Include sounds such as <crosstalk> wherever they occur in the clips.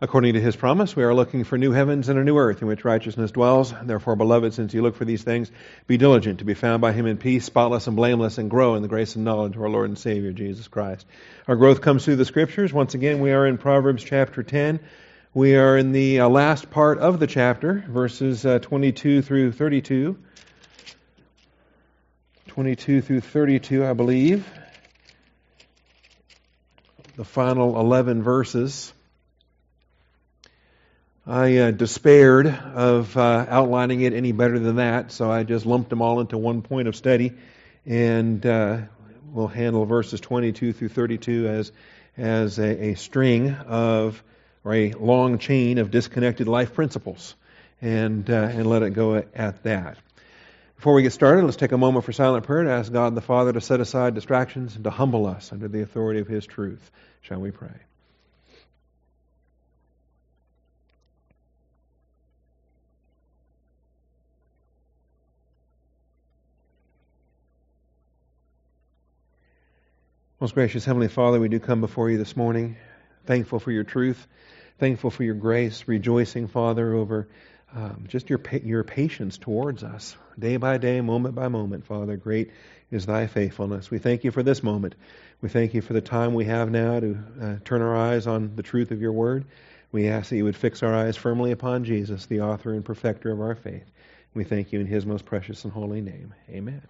According to his promise, we are looking for new heavens and a new earth in which righteousness dwells. Therefore, beloved, since you look for these things, be diligent to be found by him in peace, spotless and blameless, and grow in the grace and knowledge of our Lord and Savior, Jesus Christ. Our growth comes through the scriptures. Once again, we are in Proverbs chapter 10. We are in the uh, last part of the chapter, verses uh, 22 through 32. 22 through 32, I believe. The final 11 verses. I uh, despaired of uh, outlining it any better than that, so I just lumped them all into one point of study, and uh, we'll handle verses 22 through 32 as as a, a, string of or a long chain of disconnected life principles, and uh, and let it go at that. Before we get started, let's take a moment for silent prayer to ask God the Father to set aside distractions and to humble us under the authority of His truth. Shall we pray? Most gracious Heavenly Father, we do come before you this morning, thankful for your truth, thankful for your grace, rejoicing, Father, over um, just your your patience towards us, day by day, moment by moment, Father. Great is thy faithfulness. We thank you for this moment. We thank you for the time we have now to uh, turn our eyes on the truth of your word. We ask that you would fix our eyes firmly upon Jesus, the author and perfecter of our faith. We thank you in his most precious and holy name. Amen.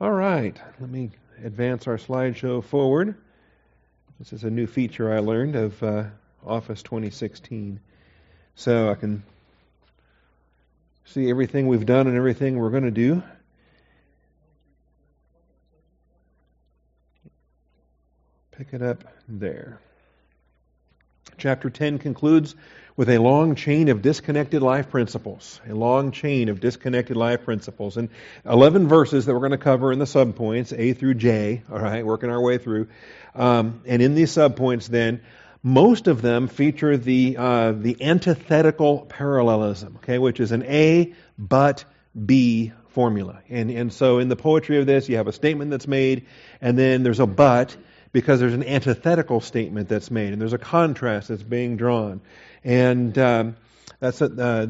All right, let me advance our slideshow forward. This is a new feature I learned of uh, Office 2016. So I can see everything we've done and everything we're going to do. Pick it up there. Chapter 10 concludes with a long chain of disconnected life principles. A long chain of disconnected life principles. And 11 verses that we're going to cover in the subpoints, A through J, all right, working our way through. Um, and in these subpoints, then, most of them feature the, uh, the antithetical parallelism, okay, which is an A but B formula. And, and so in the poetry of this, you have a statement that's made, and then there's a but because there's an antithetical statement that's made, and there's a contrast that's being drawn. And um, that's uh,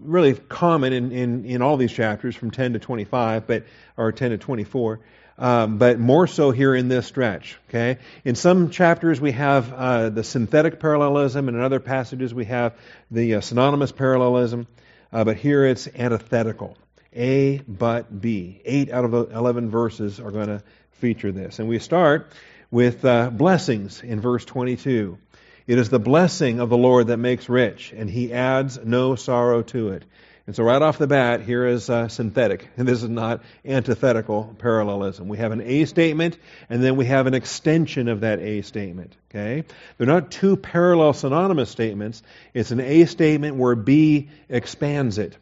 really common in, in, in all these chapters from 10 to 25, but or 10 to 24. Um, but more so here in this stretch. Okay, in some chapters we have uh, the synthetic parallelism, and in other passages we have the uh, synonymous parallelism. Uh, but here it's antithetical. A but B. Eight out of the eleven verses are going to feature this, and we start with uh, blessings in verse 22. It is the blessing of the Lord that makes rich, and he adds no sorrow to it. And so, right off the bat, here is uh, synthetic. And <laughs> this is not antithetical parallelism. We have an A statement, and then we have an extension of that A statement. Okay? They're not two parallel synonymous statements. It's an A statement where B expands it.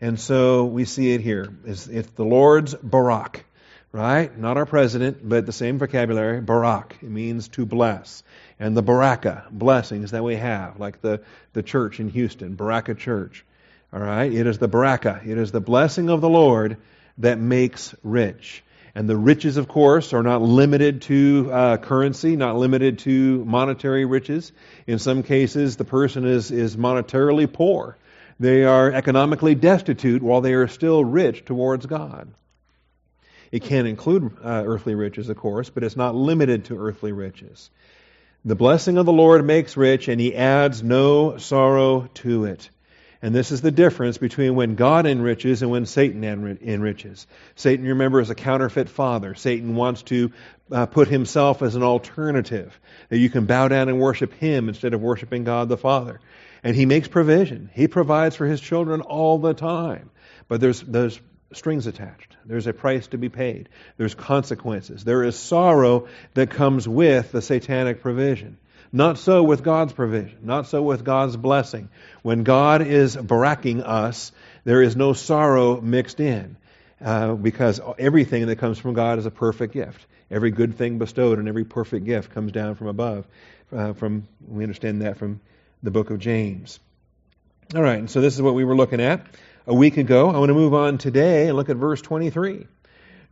And so we see it here. It's, it's the Lord's Barak, right? Not our president, but the same vocabulary. Barak. It means to bless and the Baraka blessings that we have, like the, the church in Houston, Baraka Church. All right? It is the Baraka. It is the blessing of the Lord that makes rich. And the riches, of course, are not limited to uh, currency, not limited to monetary riches. In some cases, the person is, is monetarily poor. They are economically destitute while they are still rich towards God. It can include uh, earthly riches, of course, but it's not limited to earthly riches. The blessing of the Lord makes rich, and he adds no sorrow to it. And this is the difference between when God enriches and when Satan enriches. Satan, remember, is a counterfeit father. Satan wants to uh, put himself as an alternative, that you can bow down and worship him instead of worshiping God the Father. And he makes provision. He provides for his children all the time. But there's, there's strings attached. There's a price to be paid. There's consequences. There is sorrow that comes with the satanic provision. Not so with God's provision. Not so with God's blessing. When God is baracking us, there is no sorrow mixed in. Uh, because everything that comes from God is a perfect gift. Every good thing bestowed and every perfect gift comes down from above. Uh, from we understand that from the book of James. All right, and so this is what we were looking at a week ago. I want to move on today and look at verse 23.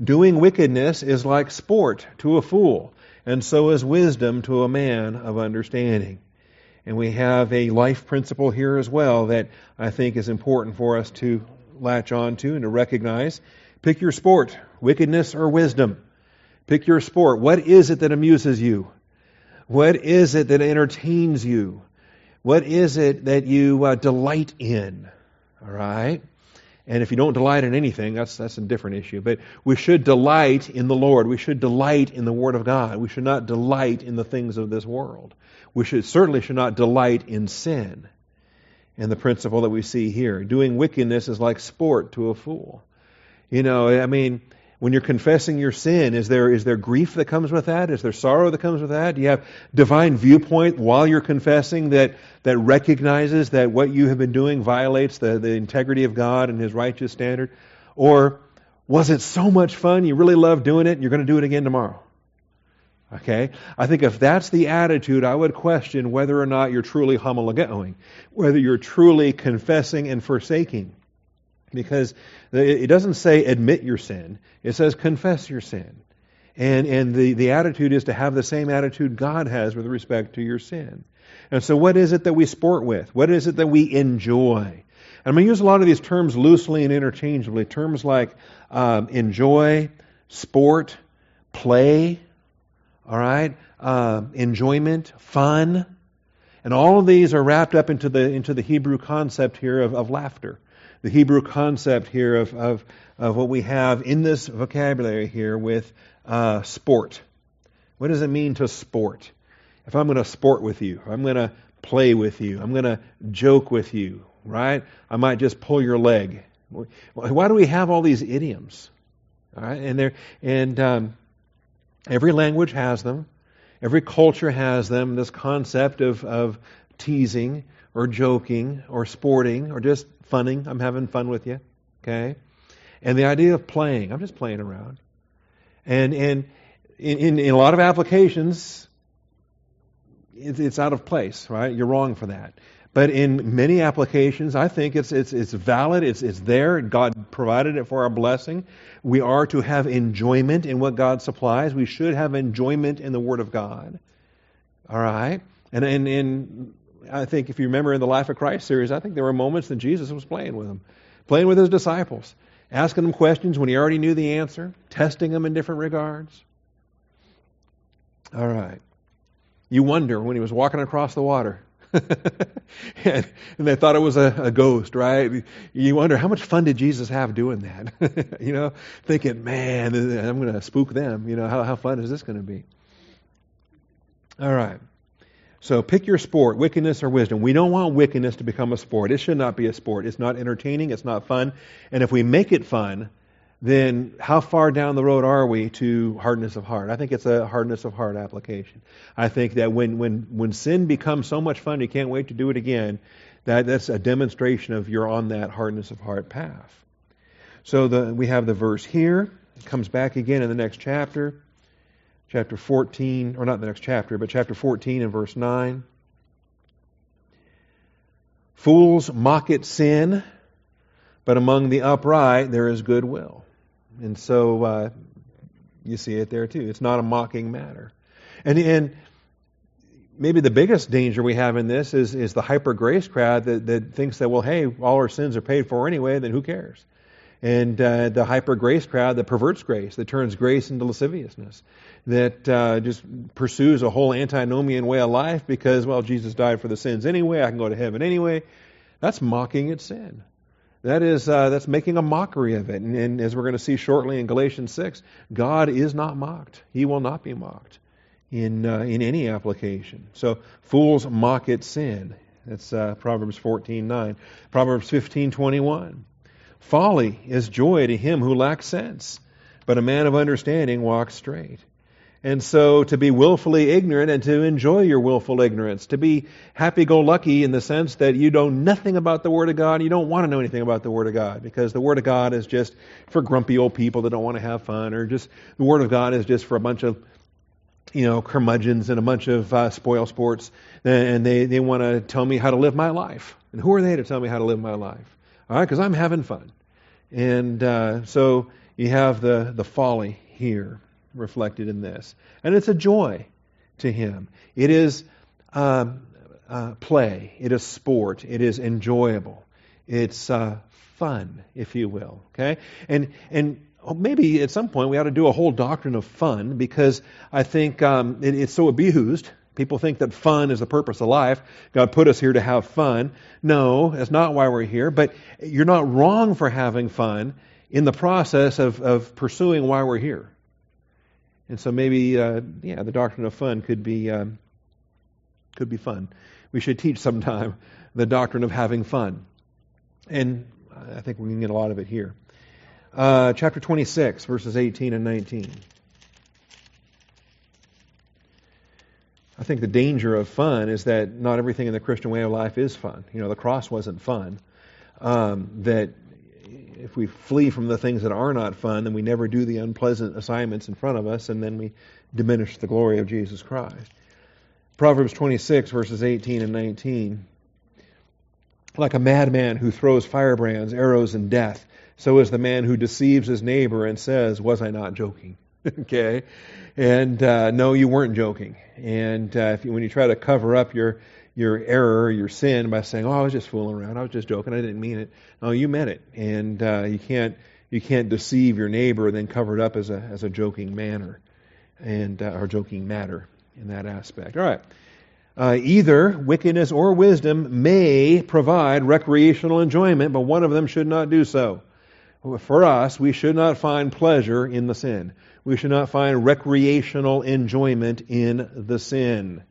Doing wickedness is like sport to a fool, and so is wisdom to a man of understanding. And we have a life principle here as well that I think is important for us to latch on to and to recognize. Pick your sport, wickedness or wisdom. Pick your sport. What is it that amuses you? What is it that entertains you? What is it that you uh, delight in? All right? And if you don't delight in anything, that's, that's a different issue. But we should delight in the Lord. We should delight in the Word of God. We should not delight in the things of this world. We should certainly should not delight in sin. And the principle that we see here. Doing wickedness is like sport to a fool. You know, I mean, when you're confessing your sin, is there, is there grief that comes with that? Is there sorrow that comes with that? Do you have divine viewpoint while you're confessing that, that recognizes that what you have been doing violates the, the integrity of God and His righteous standard? Or was it so much fun, you really love doing it, and you're going to do it again tomorrow? Okay? I think if that's the attitude, I would question whether or not you're truly homologoing, whether you're truly confessing and forsaking. Because it doesn't say admit your sin, it says confess your sin. And, and the, the attitude is to have the same attitude God has with respect to your sin. And so, what is it that we sport with? What is it that we enjoy? I'm going to use a lot of these terms loosely and interchangeably. Terms like um, enjoy, sport, play, all right, uh, enjoyment, fun. And all of these are wrapped up into the, into the Hebrew concept here of, of laughter the Hebrew concept here of, of, of what we have in this vocabulary here with uh, sport. What does it mean to sport? If I'm going to sport with you, I'm going to play with you, I'm going to joke with you, right? I might just pull your leg. Why do we have all these idioms? All right, and there, and um, every language has them. Every culture has them. This concept of, of teasing or joking or sporting or just funning. I'm having fun with you. Okay? And the idea of playing. I'm just playing around. And, and in, in, in a lot of applications, it, it's out of place, right? You're wrong for that. But in many applications, I think it's, it's, it's valid, it's, it's there, God provided it for our blessing. We are to have enjoyment in what God supplies. We should have enjoyment in the Word of God. All right? And, and, and I think if you remember in the Life of Christ series, I think there were moments that Jesus was playing with them, playing with his disciples, asking them questions when he already knew the answer, testing them in different regards. All right. You wonder when he was walking across the water. <laughs> and, and, they thought it was a, a, ghost, right? You wonder how much fun did Jesus have doing that? <laughs> you know, thinking, man, I'm going to spook them. You know, how, how fun is this going to be? All right. So pick your sport, wickedness or wisdom. We don't want wickedness to become a sport. It should not be a sport. It's not entertaining, it's not fun. And if we make it fun, then how far down the road are we to hardness of heart? I think it's a hardness of heart application. I think that when, when, when sin becomes so much fun you can't wait to do it again, that, that's a demonstration of you're on that hardness of heart path. So the, we have the verse here. It comes back again in the next chapter chapter 14, or not the next chapter, but chapter 14 and verse 9. Fools mock at sin, but among the upright there is goodwill. And so uh, you see it there too. It's not a mocking matter. And, and maybe the biggest danger we have in this is, is the hyper grace crowd that, that thinks that, well, hey, all our sins are paid for anyway, then who cares? And uh, the hyper grace crowd that perverts grace, that turns grace into lasciviousness, that uh, just pursues a whole antinomian way of life because, well, Jesus died for the sins anyway, I can go to heaven anyway. That's mocking at sin. That is uh, that's making a mockery of it. And, and as we're going to see shortly in Galatians six, God is not mocked. He will not be mocked in uh, in any application. So fools mock at sin. That's uh, Proverbs fourteen nine. Proverbs fifteen twenty one. Folly is joy to him who lacks sense, but a man of understanding walks straight. And so to be willfully ignorant and to enjoy your willful ignorance, to be happy go lucky in the sense that you know nothing about the Word of God, you don't want to know anything about the Word of God, because the Word of God is just for grumpy old people that don't want to have fun, or just the Word of God is just for a bunch of you know, curmudgeons and a bunch of uh, spoil sports, and they, they want to tell me how to live my life. And who are they to tell me how to live my life? All right, because I'm having fun. And uh, so you have the, the folly here reflected in this. And it's a joy to him. It is um, uh, play, it is sport, it is enjoyable, it's uh, fun, if you will. Okay, and and maybe at some point we ought to do a whole doctrine of fun because I think um, it, it's so abused. People think that fun is the purpose of life. God put us here to have fun. No, that's not why we're here. But you're not wrong for having fun in the process of, of pursuing why we're here. And so maybe, uh, yeah, the doctrine of fun could be um, could be fun. We should teach sometime <laughs> the doctrine of having fun, and I think we can get a lot of it here. Uh, chapter 26, verses 18 and 19. I think the danger of fun is that not everything in the Christian way of life is fun. You know, the cross wasn't fun. Um, that if we flee from the things that are not fun, then we never do the unpleasant assignments in front of us, and then we diminish the glory of Jesus Christ. Proverbs 26, verses 18 and 19. Like a madman who throws firebrands, arrows, and death, so is the man who deceives his neighbor and says, Was I not joking? <laughs> okay? And uh, no, you weren't joking. And uh, you, when you try to cover up your your error, your sin, by saying, "Oh, I was just fooling around. I was just joking. I didn't mean it." No, you meant it, and uh, you can't you can't deceive your neighbor and then cover it up as a as a joking manner, and uh, or joking matter in that aspect. All right. Uh, either wickedness or wisdom may provide recreational enjoyment, but one of them should not do so. For us, we should not find pleasure in the sin. We should not find recreational enjoyment in the sin.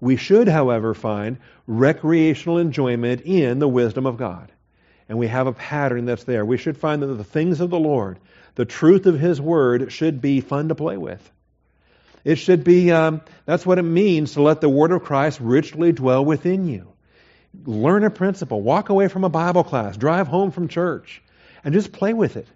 We should, however, find recreational enjoyment in the wisdom of God. And we have a pattern that's there. We should find that the things of the Lord, the truth of His Word, should be fun to play with. It should be, um, that's what it means to let the Word of Christ richly dwell within you. Learn a principle. Walk away from a Bible class. Drive home from church and just play with it.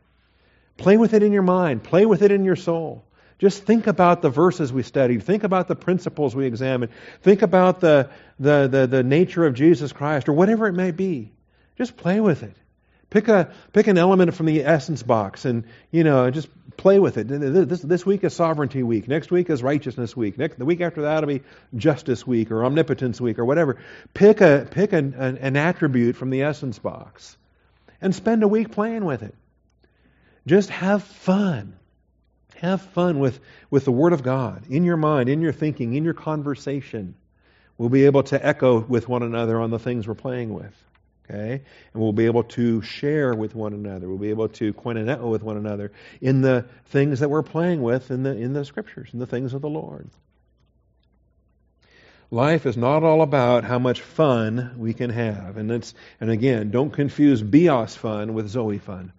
Play with it in your mind, play with it in your soul. Just think about the verses we studied. Think about the principles we examined. Think about the, the, the, the, nature of Jesus Christ or whatever it may be. Just play with it. Pick, a, pick an element from the essence box and, you know, just play with it. This, this week is sovereignty week. Next week is righteousness week. Next, the week after that will be justice week or omnipotence week or whatever. Pick, a, pick an, an, an attribute from the essence box and spend a week playing with it. Just have fun. Have fun with, with the Word of God in your mind, in your thinking, in your conversation. We'll be able to echo with one another on the things we're playing with. Okay? And we'll be able to share with one another. We'll be able to koinoneo with one another in the things that we're playing with in the, in the Scriptures, in the things of the Lord. Life is not all about how much fun we can have. And, it's, and again, don't confuse bios fun with Zoe fun.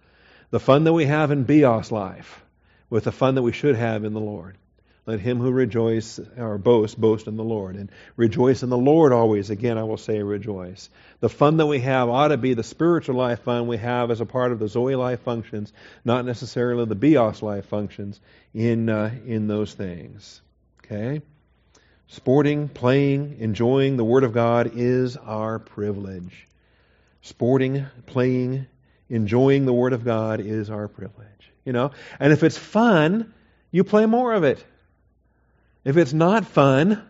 The fun that we have in bios life with the fun that we should have in the Lord. Let him who rejoice or boast, boast in the Lord. And rejoice in the Lord always. Again, I will say rejoice. The fun that we have ought to be the spiritual life fun we have as a part of the Zoe life functions, not necessarily the Bios life functions in, uh, in those things. Okay? Sporting, playing, enjoying the Word of God is our privilege. Sporting, playing, enjoying the Word of God is our privilege. You know? And if it's fun, you play more of it. If it's not fun,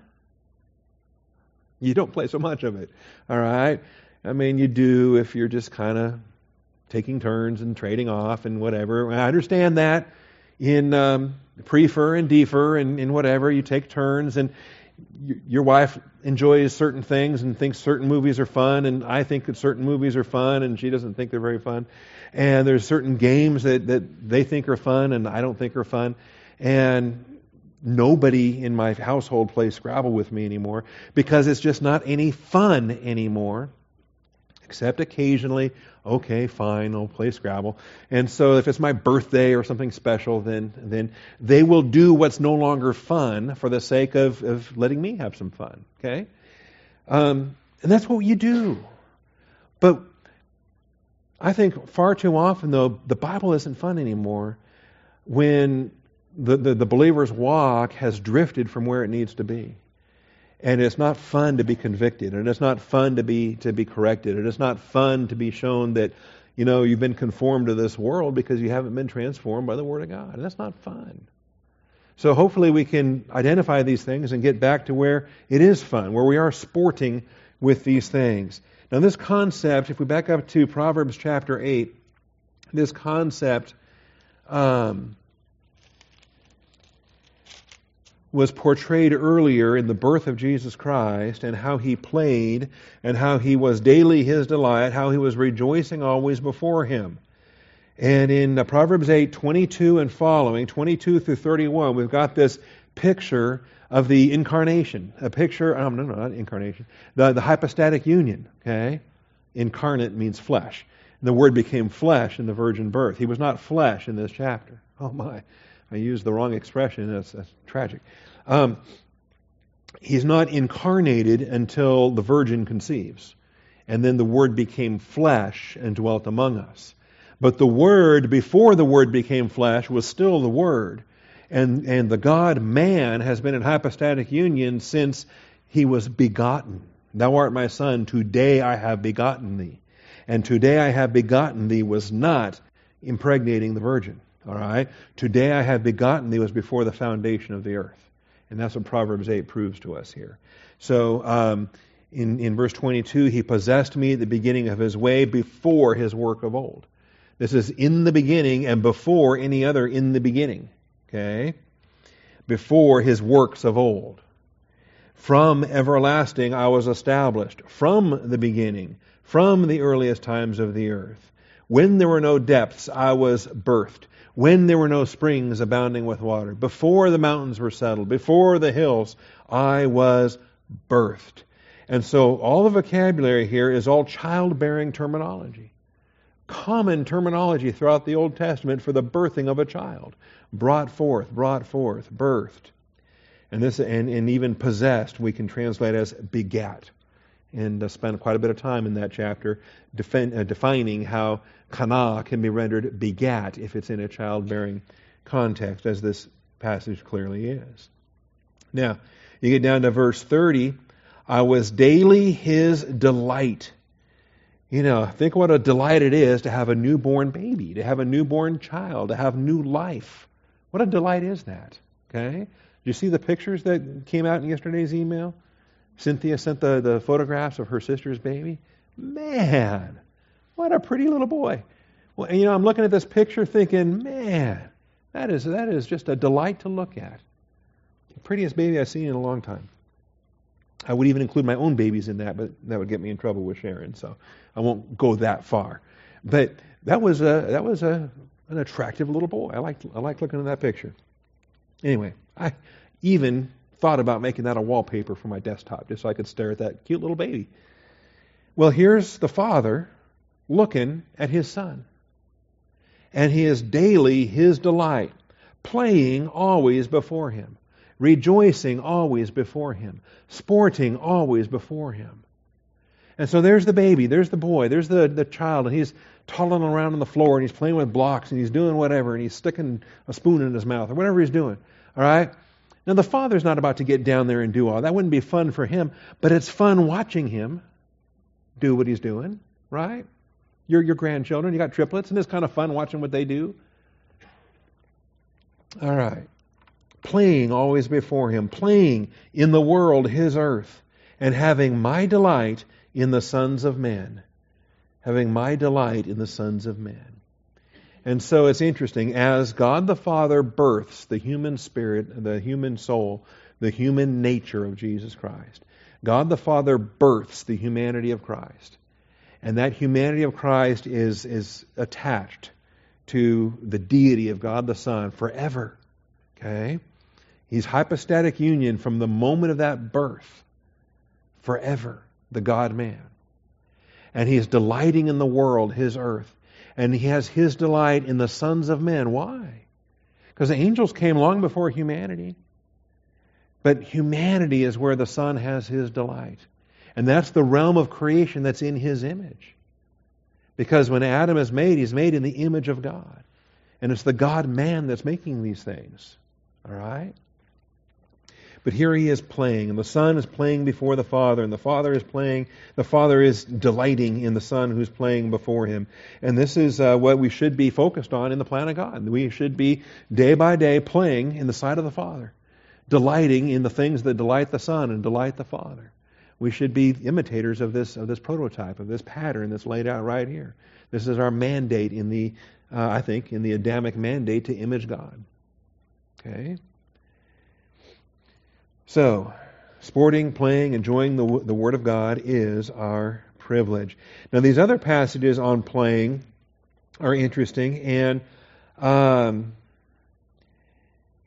you don't play so much of it. All right? I mean, you do if you're just kind of taking turns and trading off and whatever. I understand that in um, prefer and defer and, and whatever. You take turns and your wife enjoys certain things and thinks certain movies are fun, and I think that certain movies are fun, and she doesn't think they're very fun. And there's certain games that, that they think are fun, and I don't think are fun. And nobody in my household plays Scrabble with me anymore because it's just not any fun anymore except occasionally, okay, fine, I'll play Scrabble. And so if it's my birthday or something special, then, then they will do what's no longer fun for the sake of, of letting me have some fun, okay? Um, and that's what you do. But I think far too often, though, the Bible isn't fun anymore when the, the, the believer's walk has drifted from where it needs to be. And it's not fun to be convicted, and it's not fun to be to be corrected, and it's not fun to be shown that, you know, you've been conformed to this world because you haven't been transformed by the Word of God. And that's not fun. So hopefully we can identify these things and get back to where it is fun, where we are sporting with these things. Now, this concept, if we back up to Proverbs chapter 8, this concept um, was portrayed earlier in the birth of Jesus Christ and how he played and how he was daily his delight, how he was rejoicing always before him. And in uh, Proverbs 8, 22 and following, 22 through 31, we've got this picture of the incarnation, a picture, um, no, no, not incarnation, the, the hypostatic union, okay? Incarnate means flesh. And the word became flesh in the virgin birth. He was not flesh in this chapter. Oh my, I used the wrong expression. That's, that's tragic. Um, he's not incarnated until the virgin conceives. And then the Word became flesh and dwelt among us. But the Word, before the Word became flesh, was still the Word. And, and the God man has been in hypostatic union since he was begotten. Thou art my son, today I have begotten thee. And today I have begotten thee was not impregnating the virgin. All right? Today I have begotten thee was before the foundation of the earth. And that's what Proverbs 8 proves to us here. So, um, in, in verse 22, he possessed me at the beginning of his way before his work of old. This is in the beginning and before any other in the beginning. Okay? Before his works of old. From everlasting I was established. From the beginning. From the earliest times of the earth. When there were no depths, I was birthed when there were no springs abounding with water, before the mountains were settled, before the hills, I was birthed. And so all the vocabulary here is all childbearing terminology. Common terminology throughout the Old Testament for the birthing of a child. Brought forth, brought forth, birthed. And this and, and even possessed we can translate as begat. And uh, spend quite a bit of time in that chapter uh, defining how kana can be rendered begat if it's in a childbearing context, as this passage clearly is. Now, you get down to verse 30. I was daily his delight. You know, think what a delight it is to have a newborn baby, to have a newborn child, to have new life. What a delight is that? Okay? Did you see the pictures that came out in yesterday's email? Cynthia sent the, the photographs of her sister's baby. Man, what a pretty little boy. Well, and, you know, I'm looking at this picture thinking, man, that is, that is just a delight to look at. The prettiest baby I've seen in a long time. I would even include my own babies in that, but that would get me in trouble with Sharon, so I won't go that far. But that was a that was a an attractive little boy. I liked I liked looking at that picture. Anyway, I even thought about making that a wallpaper for my desktop just so I could stare at that cute little baby. Well, here's the father looking at his son. And he is daily his delight, playing always before him, rejoicing always before him, sporting always before him. And so there's the baby, there's the boy, there's the, the child, and he's toddling around on the floor and he's playing with blocks and he's doing whatever and he's sticking a spoon in his mouth or whatever he's doing. All right? Now, the father's not about to get down there and do all that. wouldn't be fun for him, but it's fun watching him do what he's doing, right? Your, your grandchildren, you got triplets, and it's kind of fun watching what they do. All right. Playing always before him, playing in the world his earth, and having my delight in the sons of men. Having my delight in the sons of men. And so it's interesting, as God the Father births the human spirit, the human soul, the human nature of Jesus Christ, God the Father births the humanity of Christ. And that humanity of Christ is, is attached to the deity of God the Son forever. Okay? He's hypostatic union from the moment of that birth, forever, the God man. And he is delighting in the world, his earth. And he has his delight in the sons of men. Why? Because the angels came long before humanity. But humanity is where the Son has his delight. And that's the realm of creation that's in his image. Because when Adam is made, he's made in the image of God. And it's the God man that's making these things. All right? But here he is playing, and the Son is playing before the Father, and the Father is playing, the Father is delighting in the Son who's playing before him. And this is uh, what we should be focused on in the plan of God. We should be day by day playing in the sight of the Father, delighting in the things that delight the Son and delight the Father. We should be imitators of this of this prototype, of this pattern that's laid out right here. This is our mandate in the, uh, I think, in the Adamic mandate to image God. Okay. So, sporting, playing, enjoying the the Word of God is our privilege. Now, these other passages on playing are interesting, and um,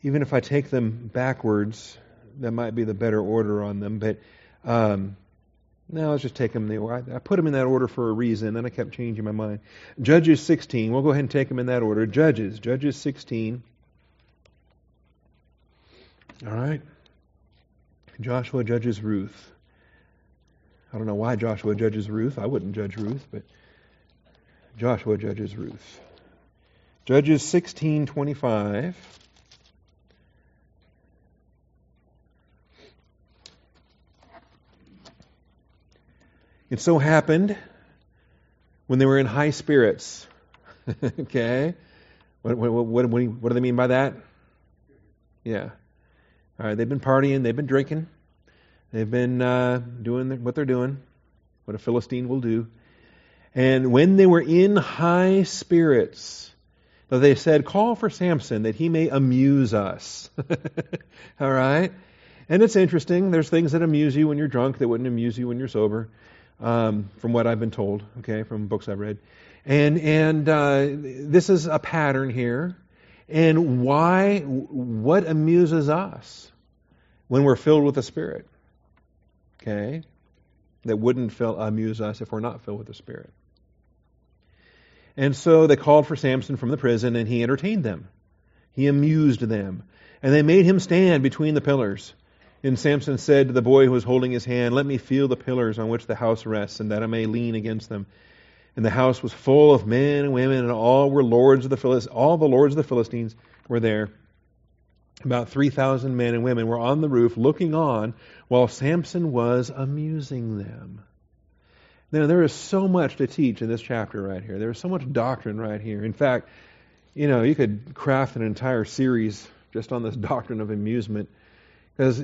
even if I take them backwards, that might be the better order on them. But um, no, let's just take them the order. I, I put them in that order for a reason, then I kept changing my mind. Judges 16. We'll go ahead and take them in that order. Judges, Judges 16. All right. Joshua judges Ruth. I don't know why Joshua judges Ruth. I wouldn't judge Ruth, but Joshua judges Ruth. Judges 16:25. It so happened when they were in high spirits. <laughs> okay? What, what, what, what, do they mean by that? Yeah. All right, they've been partying, they've been drinking, they've been uh, doing what they're doing, what a Philistine will do. And when they were in high spirits, they said, Call for Samson that he may amuse us. <laughs> All right? And it's interesting. There's things that amuse you when you're drunk that wouldn't amuse you when you're sober, um, from what I've been told, okay, from books I've read. And, and uh, this is a pattern here. And why, what amuses us when we're filled with the Spirit? Okay? That wouldn't fill, amuse us if we're not filled with the Spirit. And so they called for Samson from the prison, and he entertained them. He amused them. And they made him stand between the pillars. And Samson said to the boy who was holding his hand, Let me feel the pillars on which the house rests, and that I may lean against them. And the house was full of men and women, and all were lords of the Philistines. All the lords of the Philistines were there. About 3,000 men and women were on the roof looking on while Samson was amusing them. Now, there is so much to teach in this chapter right here. There is so much doctrine right here. In fact, you know, you could craft an entire series just on this <laughs> doctrine of amusement, because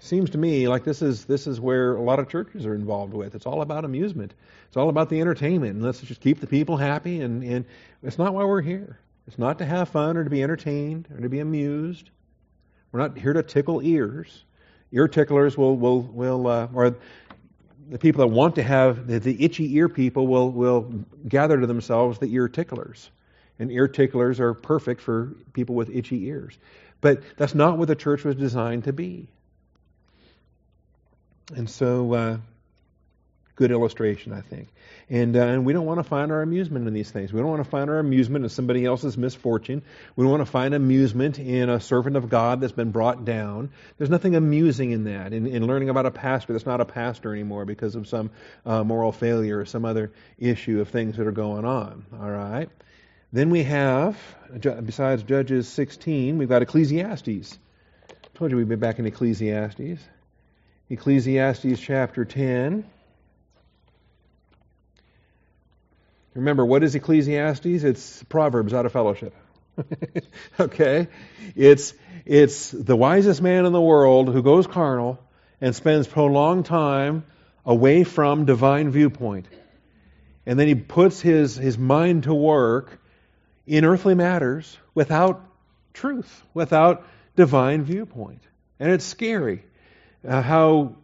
seems to me like this is this is where a lot of churches are involved with. It's all about amusement. It's all about the entertainment, and let's just keep the people happy. And, and it's not why we're here. It's not to have fun or to be entertained or to be amused. We're not here to tickle ears. Ear ticklers will will will uh, or the people that want to have the, the, itchy ear people will, will gather to themselves the ear ticklers. And ear ticklers are perfect for people with itchy ears. But that's not what the church was designed to be. And so, uh, good illustration, I think. And, uh, and we don't want to find our amusement in these things. We don't want to find our amusement in somebody else's misfortune. We don't want to find amusement in a servant of God that's been brought down. There's nothing amusing in that, in, in learning about a pastor that's not a pastor anymore because of some uh, moral failure or some other issue of things that are going on. All right? Then we have, besides Judges 16, we've got Ecclesiastes. I told you we'd be back in Ecclesiastes. Ecclesiastes chapter 10. Remember, what is Ecclesiastes? It's Proverbs out of fellowship. <laughs> okay? It's, it's the wisest man in the world who goes carnal and spends prolonged time away from divine viewpoint. And then he puts his, his mind to work in earthly matters without truth, without divine viewpoint. And it's scary uh, how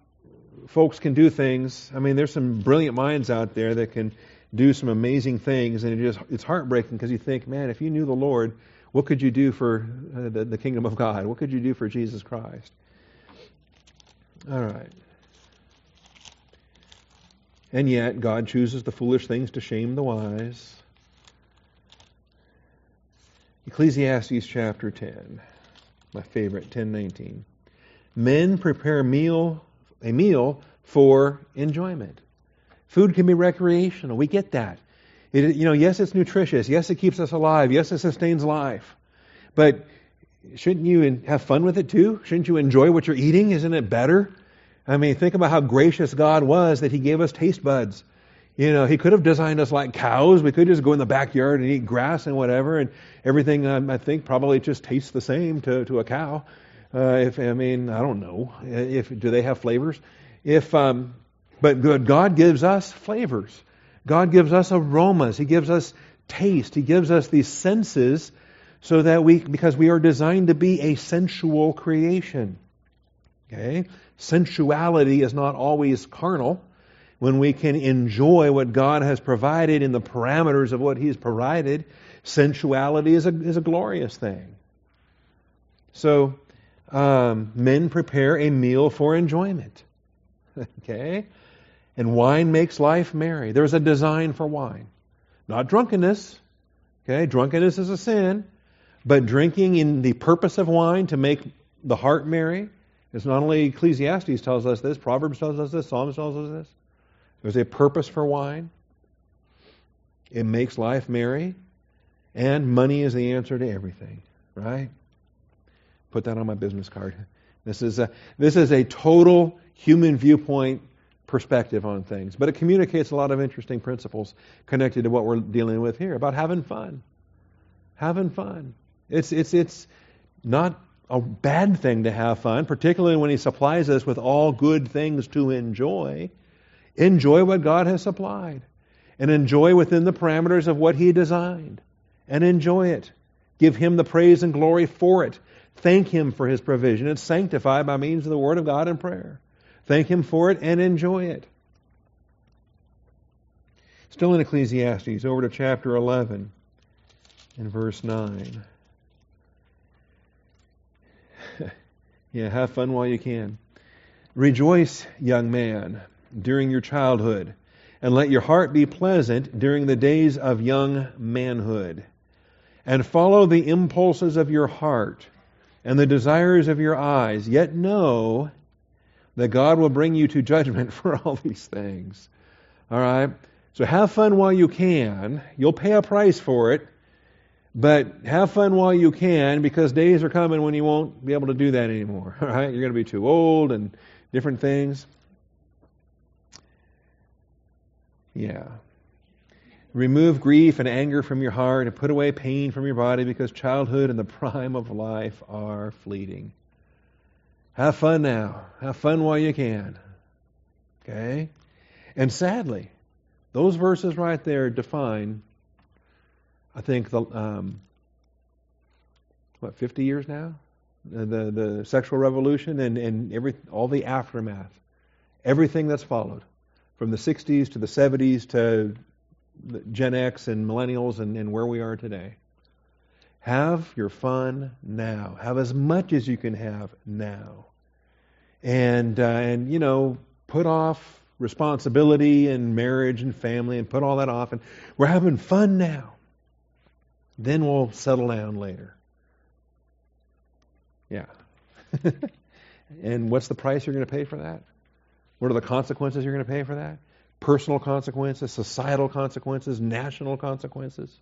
folks can do things. I mean, there's some brilliant minds out there that can do some amazing things, and it just it's heartbreaking because you think, man, if you knew the Lord, what could you do for uh, the, the kingdom of God? What could you do for Jesus Christ? All right. And yet, God chooses the foolish things to shame the wise. Ecclesiastes chapter 10, my favorite, 1019. Men prepare meal, a meal for enjoyment. Food can be recreational. We get that. It, you know, yes, it's nutritious. Yes, it keeps us alive. Yes, it sustains life. But shouldn't you have fun with it too? Shouldn't you enjoy what you're eating? Isn't it better? I mean, think about how gracious God was that He gave us taste buds. You know, He could have designed us like cows. We could just go in the backyard and eat grass and whatever, and everything. Um, I think probably just tastes the same to to a cow. Uh, if I mean, I don't know if do they have flavors? if um, but God gives us flavors. God gives us aromas. He gives us taste. He gives us these senses so that we, because we are designed to be a sensual creation. Okay? Sensuality is not always carnal. When we can enjoy what God has provided in the parameters of what He's provided, sensuality is a, is a glorious thing. So, um, men prepare a meal for enjoyment. <laughs> okay? And wine makes life merry. There's a design for wine. Not drunkenness. Okay? Drunkenness is a sin. But drinking in the purpose of wine to make the heart merry. It's not only Ecclesiastes tells us this, Proverbs tells us this, Psalms tells us this. There's a purpose for wine. It makes life merry. And money is the answer to everything, right? Put that on my business card. This is a, this is a total human viewpoint perspective on things, but it communicates a lot of interesting principles connected to what we're dealing with here about having fun. Having fun. It's, it's, it's not a bad thing to have fun, particularly when He supplies us with all good things to enjoy. Enjoy what God has supplied and enjoy within the parameters of what He designed and enjoy it. Give Him the praise and glory for it. Thank Him for His provision and sanctify by means of the Word of God and prayer. Thank Him for it and enjoy it. Still in Ecclesiastes, over to chapter 11 and verse 9. <laughs> yeah, have fun while you can. Rejoice, young man, during your childhood, and let your heart be pleasant during the days of young manhood. And follow the impulses of your heart and the desires of your eyes, yet know that God will bring you to judgment <laughs> for all these things. All right? So have fun while you can. You'll pay a price for it, but have fun while you can because days are coming when you won't be able to do that anymore. <laughs> All right? You're going to be too old and different things. Yeah. Remove grief and anger from your heart and put away pain from your body because childhood and the prime of life are fleeting. Have fun now. Have fun while you can. Okay? And sadly, those verses right there define, I think, the um, what, 50 years now? The, the, the sexual revolution and, and every, all the aftermath. Everything that's followed. From the 60s to the 70s to Gen X and millennials and, and where we are today. Have your fun now. Have as much as you can have now. And, uh, and you know, put off responsibility and marriage and family and put all that off. And we're having fun now. Then we'll settle down later. Yeah. <laughs> and what's the price you're going to pay for that? What are the consequences you're going to pay for that? Personal consequences, societal consequences, national consequences.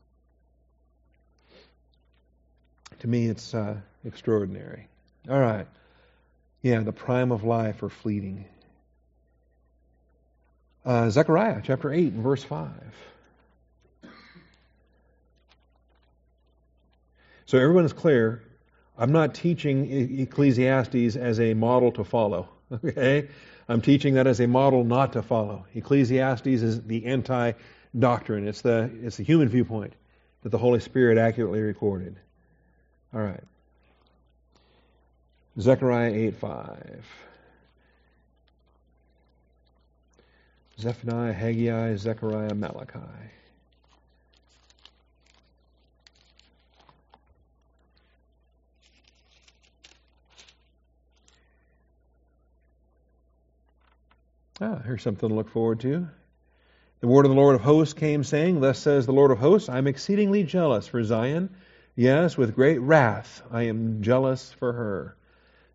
To me, it's uh, extraordinary. All right. Yeah, the prime of life are fleeting. Uh, Zechariah chapter 8 and verse 5. So everyone is clear. I'm not teaching Ecclesiastes as a model to follow. <laughs> Okay? I'm teaching that as a model not to follow. Ecclesiastes is the anti doctrine. It's the it's the human viewpoint that the Holy Spirit accurately recorded. All right. Zechariah 8 5. Zephaniah, Haggai, Zechariah, Malachi. Ah, here's something to look forward to. The word of the Lord of hosts came, saying, Thus says the Lord of hosts, I am exceedingly jealous for Zion. Yes, with great wrath I am jealous for her.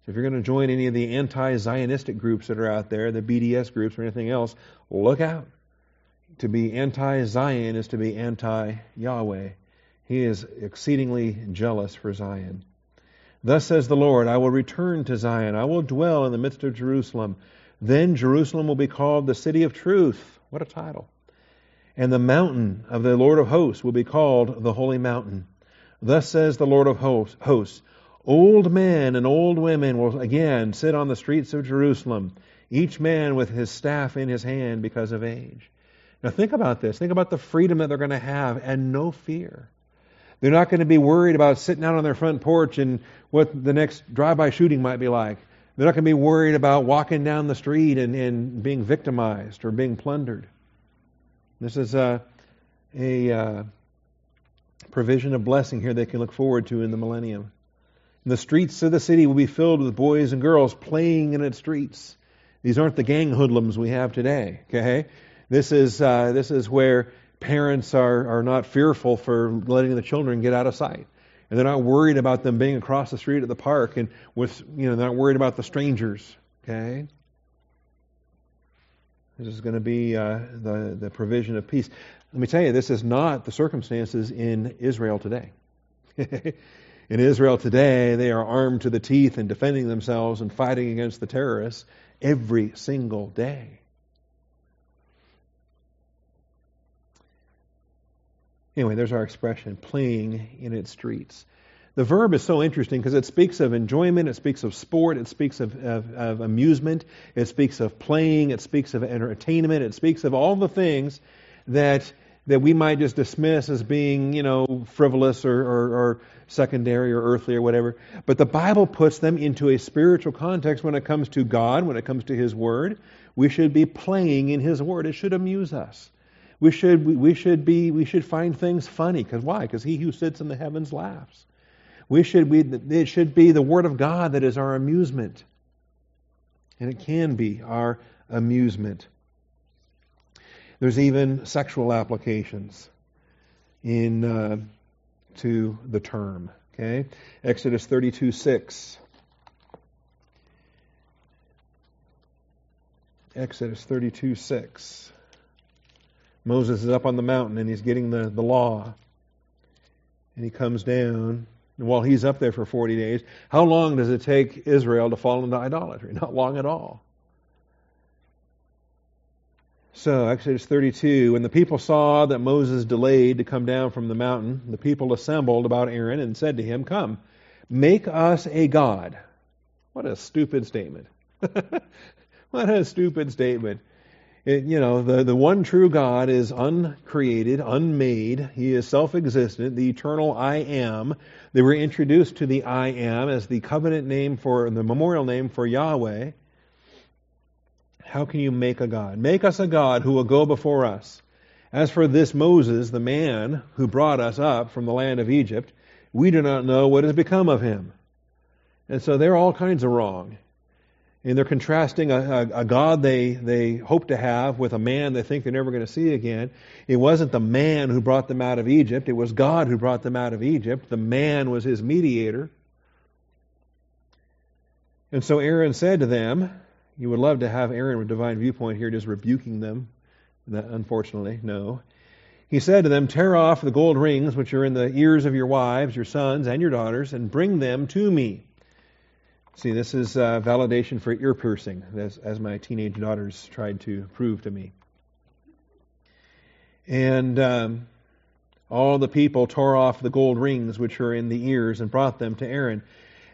So if you're going to join any of the anti Zionistic groups that are out there, the BDS groups or anything else, look out. To be anti Zion is to be anti Yahweh. He is exceedingly jealous for Zion. Thus says the Lord, I will return to Zion. I will dwell in the midst of Jerusalem. Then Jerusalem will be called the city of truth. What a title. And the mountain of the Lord of hosts will be called the holy mountain. Thus says the Lord of hosts Old men and old women will again sit on the streets of Jerusalem. each man with his staff in his hand because of age. Now think about this. Think about the freedom that they're going to have and no fear. They're not going to be worried about sitting out on their front porch and what the next drive-by shooting might be like. They're not going to be worried about walking down the street and, and being victimized or being plundered. This is a, a uh, provision of blessing here they can look forward to in the millennium. And the streets of the city will be filled with boys and girls playing in its streets. These aren't the gang hoodlums we have today. Okay, this is uh, this is where parents are are not fearful for letting the children get out of sight, and they're not worried about them being across the street at the park, and with you know they're not worried about the strangers. Okay, this is going to be uh, the the provision of peace. Let me tell you, this is not the circumstances in Israel today. <laughs> in Israel today, they are armed to the teeth and defending themselves and fighting against the terrorists every single day. Anyway, there's our expression, playing in its streets. The verb is so interesting because it speaks of enjoyment, it speaks of sport, it speaks of, of, of, amusement, it speaks of playing, it speaks of entertainment, it speaks of all the things that that we might just dismiss as being, you know, frivolous or, or, or, secondary or earthly or whatever. But the Bible puts them into a spiritual context when it comes to God, when it comes to His Word. We should be playing in His Word. It should amuse us. We should, we should, be, we should find things funny. Because why? Because He who sits in the heavens laughs. We should be, it should be the Word of God that is our amusement. And it can be our amusement. There's even sexual applications in uh, to the term. Okay, Exodus 32 6. Exodus 32 6. Moses is up on the mountain and he's getting the, the law. And he comes down. And while he's up there for 40 days, how long does it take Israel to fall into idolatry? <laughs> Not long at all. So, Exodus 32, when the people saw that Moses delayed to come down from the mountain, the people assembled about Aaron and said to him, Come, make us a God. What a stupid statement. <laughs> what a stupid statement. It, you know, the, the one true God is uncreated, unmade. He is self existent, the eternal I am. They were introduced to the I am as the covenant name for, the memorial name for Yahweh. How can you make a God? Make us a God who will go before us. As for this Moses, the man who brought us up from the land of Egypt, we do not know what has become of him. And so they're all kinds of wrong. And they're contrasting a, a, a, God they, they hope to have with a man they think they're never going to see again. It wasn't the man who brought them out of Egypt, it was God who brought them out of Egypt. The man was his mediator. And so Aaron said to them, you would love to have Aaron with divine viewpoint here just rebuking them. Unfortunately, no. He said to them, Tear off the gold rings which are in the ears of your wives, your sons, and your daughters, and bring them to me. See, this is uh, validation for ear piercing, as, as my teenage daughters tried to prove to me. And um, all the people tore off the gold rings which were in the ears and brought them to Aaron.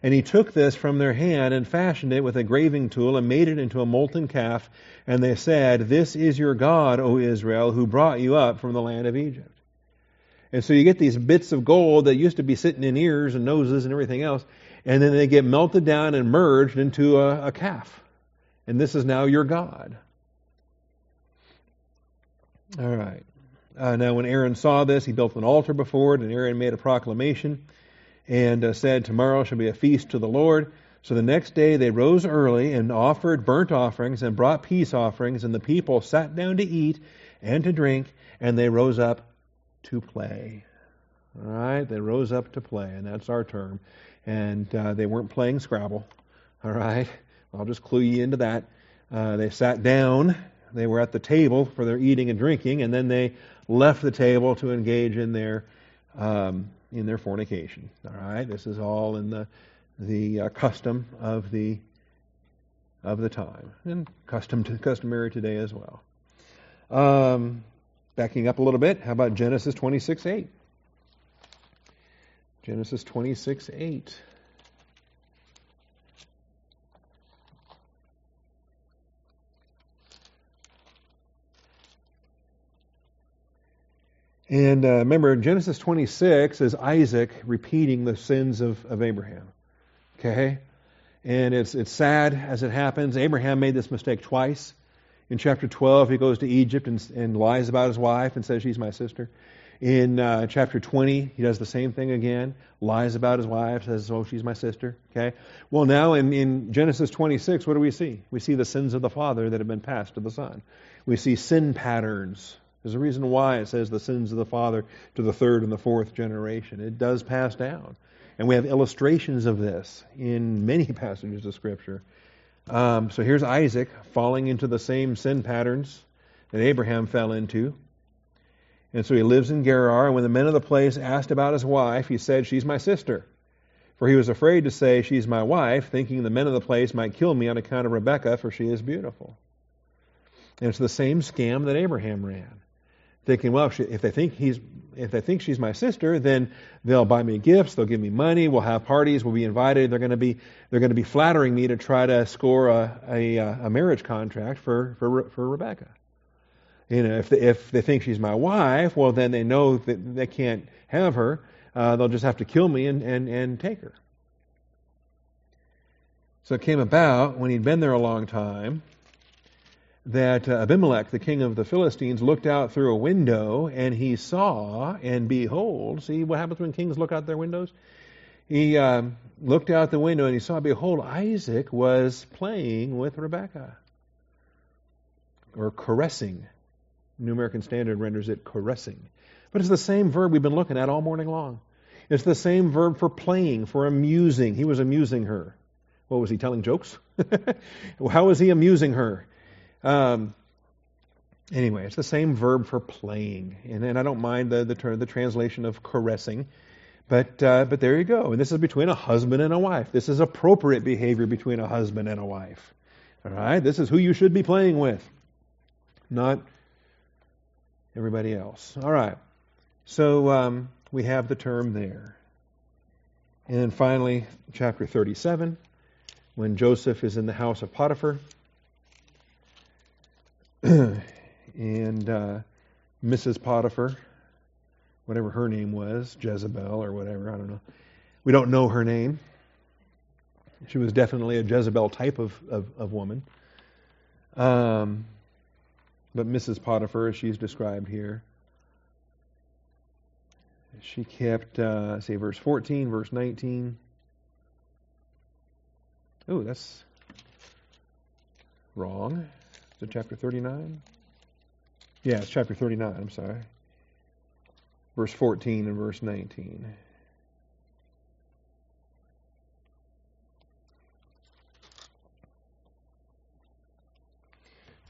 And he took this from their hand and fashioned it with a graving tool and made it into a molten calf. And they said, This is your God, O Israel, who brought you up from the land of Egypt. And so you get these bits of gold that used to be sitting in ears and noses and everything else, and then they get melted down and merged into a, a calf. And this is now your God. All right. Uh, now, when Aaron saw this, he built an altar before it, and Aaron made a proclamation and uh, said, Tomorrow shall be a feast to the Lord. So the next day they rose early and offered burnt offerings and brought peace offerings, and the people sat down to eat and to drink, and they rose up to play. All right, they rose up to play, and that's our term. And uh, they weren't playing Scrabble. All right, I'll just clue you into that. Uh, they sat down. They were at the table for their eating and drinking, and then they left the table to engage in their um, in their fornication. All right, this is all in the the uh, custom of the of the time and custom to, customary today as well. Um, backing up a little bit, how about Genesis twenty six eight? Genesis 26 8. And uh, remember, Genesis 26 is Isaac repeating the sins of, of Abraham. Okay? And it's, it's sad as it happens. Abraham made this mistake twice. In chapter 12, he goes to Egypt and, and lies about his wife and says, She's my sister. In uh, chapter 20, he does the same thing again, lies about his wife, says, Oh, she's my sister. Okay? Well, now in, in Genesis 26, what do we see? We see the sins of the father that have been passed to the son. We see sin patterns. There's a reason why it says the sins of the father to the third and the fourth generation. It does pass down. And we have illustrations of this in many <laughs> passages of Scripture. Um, so here's Isaac falling into the same sin patterns that Abraham fell into. And so he lives in Gerar. And when the men of the place asked about his wife, he said, She's my sister. For he was afraid to say, She's my wife, thinking the men of the place might kill me on account of Rebekah, for she is beautiful. And it's the same scam that Abraham ran. Thinking, well, if, they think he's, if they think she's my sister, then they'll buy me gifts, they'll give me money, we'll have parties, we'll be invited. They're going to be, they're going to be flattering me to try to score a, a, a marriage contract for, for, for Rebekah. You know, if they, if they think she's my wife, well, then they know that they can't have her. Uh, they'll just have to kill me and, and, and take her. So it came about when he'd been there a long time that uh, Abimelech, the king of the Philistines, looked out through a window and he saw, and behold, see what happens when kings look out their windows? He um, looked out the window and he saw, behold, Isaac was playing with Rebekah or caressing. New American Standard renders it caressing. But it's the same verb we've been looking at all morning long. It's the same verb for playing, for amusing. He was amusing her. What was he telling jokes? <laughs> How was he amusing her? Um, anyway, it's the same verb for playing, and, and I don't mind the the, the translation of caressing, but uh, but there you go. And this is between a husband and a wife. This is appropriate behavior between a husband and a wife. All right, this is who you should be playing with, not everybody else. All right. So um, we have the term there. And then finally, chapter 37, when Joseph is in the house of Potiphar. <clears throat> and uh, Mrs. Potiphar, whatever her name was, Jezebel or whatever, I don't know. We don't know her name. She was definitely a Jezebel type of, of, of woman. Um, but Mrs. Potiphar, as she's described here, she kept, uh, say, verse 14, verse 19. Oh, that's wrong. Is it chapter 39? Yeah, it's chapter 39, I'm sorry. Verse 14 and verse 19.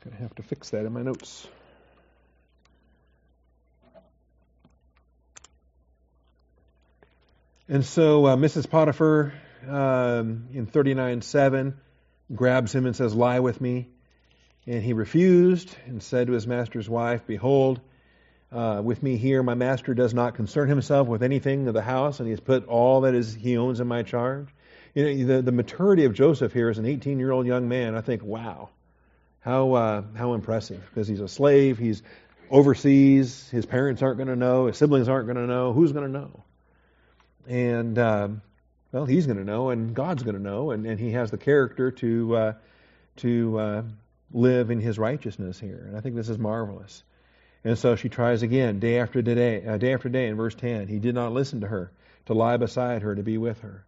Gonna have to fix that in my notes. And so uh, Mrs. Potiphar um, in 39:7 grabs him and says, "Lie with me." And he refused and said to his master's wife, "Behold, uh, with me here, my master does not concern himself with anything of the house, and he has put all that is he owns in my charge." You know, the, the maturity of Joseph here as an 18-year-old young man, I think, wow, how uh, how impressive! Because he's a slave, he's overseas. His parents aren't going to know. His siblings aren't going to know. Who's going to know? And um, well, he's going to know, and God's going to know, and, and he has the character to uh, to uh, live in his righteousness here. And I think this is marvelous. And so she tries again, day after day, uh, day after day. In verse ten, he did not listen to her, to lie beside her, to be with her.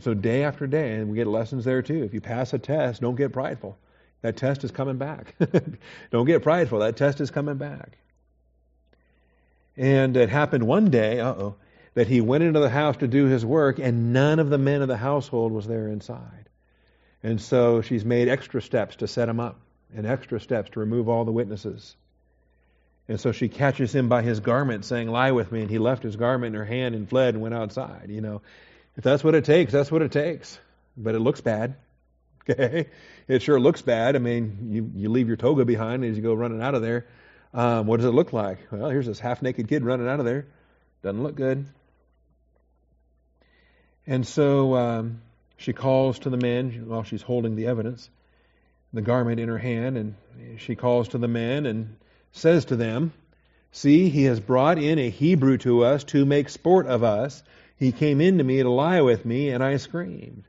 So day after day, and we get lessons there too. If you pass a test, don't get prideful. That test is coming back. <laughs> Don't get prideful. That test is coming back. And it happened one day, uh oh, that he went into the house to do his work, and none of the men of the household was there inside. And so she's made extra steps to set him up, and extra steps to remove all the witnesses. And so she catches him by his garment, saying, Lie with me. And he left his garment in her hand and fled and went outside. You know, if that's what it takes, that's what it takes. But it looks bad. Okay? It sure looks bad. I mean, you, you leave your toga behind as you go running out of there. Um, what does it look like? Well, here's this half naked kid running out of there. Doesn't look good. And so um, she calls to the men while she's holding the evidence, the garment in her hand, and she calls to the men and says to them, See, he has brought in a Hebrew to us to make sport of us. He came in to me to lie with me, and I screamed.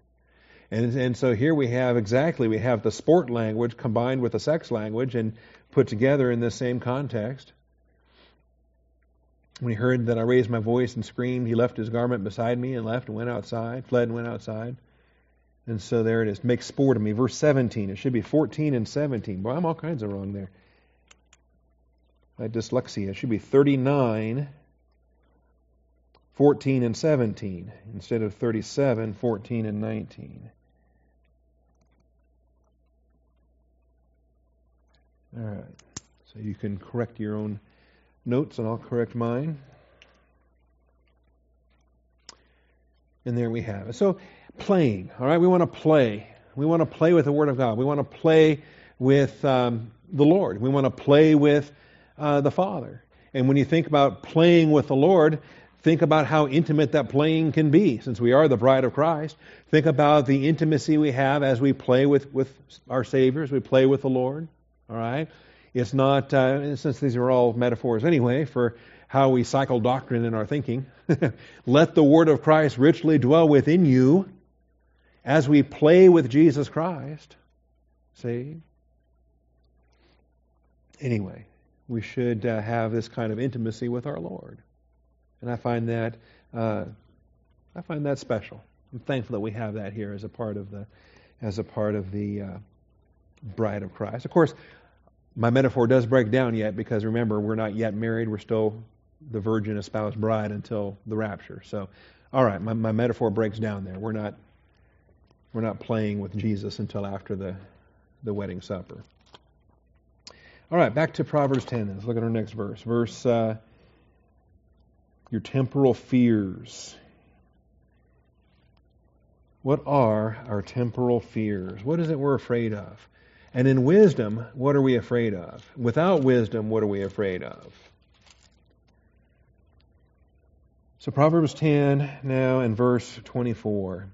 And, and so here we have exactly, we have the sport language combined with the sex language and put together in this same context. When he heard that I raised my voice and screamed, he left his garment beside me and left and went outside, fled and went outside. And so there it is. Make sport of me. Verse 17. It should be 14 and 17. Boy, I'm all kinds of wrong there. My dyslexia. It should be 39, 14 and 17 instead of 37, 14 and 19. All right. So you can correct your own notes and I'll correct mine. And there we have it. So playing, all right? We want to play. We want to play with the Word of God. We want to play with um, the Lord. We want to play with uh, the Father. And when you think about playing with the Lord, think about how intimate that playing can be. Since we are the bride of Christ, think about the intimacy we have as we play with, with our Savior, as we play with the Lord. All right? It's not, uh, since these are all metaphors anyway, for how we cycle doctrine in our thinking. <laughs> Let the Word of Christ richly dwell within you as we play with Jesus Christ. See? Anyway, we should uh, have this kind of intimacy with our Lord. And I find that uh, I find that special. I'm thankful that we have that here as a part of the as a part of the uh, bride of Christ. Of course, my metaphor does break down yet because remember we're not yet married. We're still the virgin espoused bride until the rapture. So, all right, my, my metaphor breaks down there. We're not we're not playing with Jesus until after the the wedding supper. All right, back to Proverbs 10. Let's look at our next verse. Verse, uh, your temporal fears. What are our temporal fears? What is it we're afraid of? And in wisdom, what are we afraid of? Without wisdom, what are we afraid of? So, Proverbs 10 now in verse 24.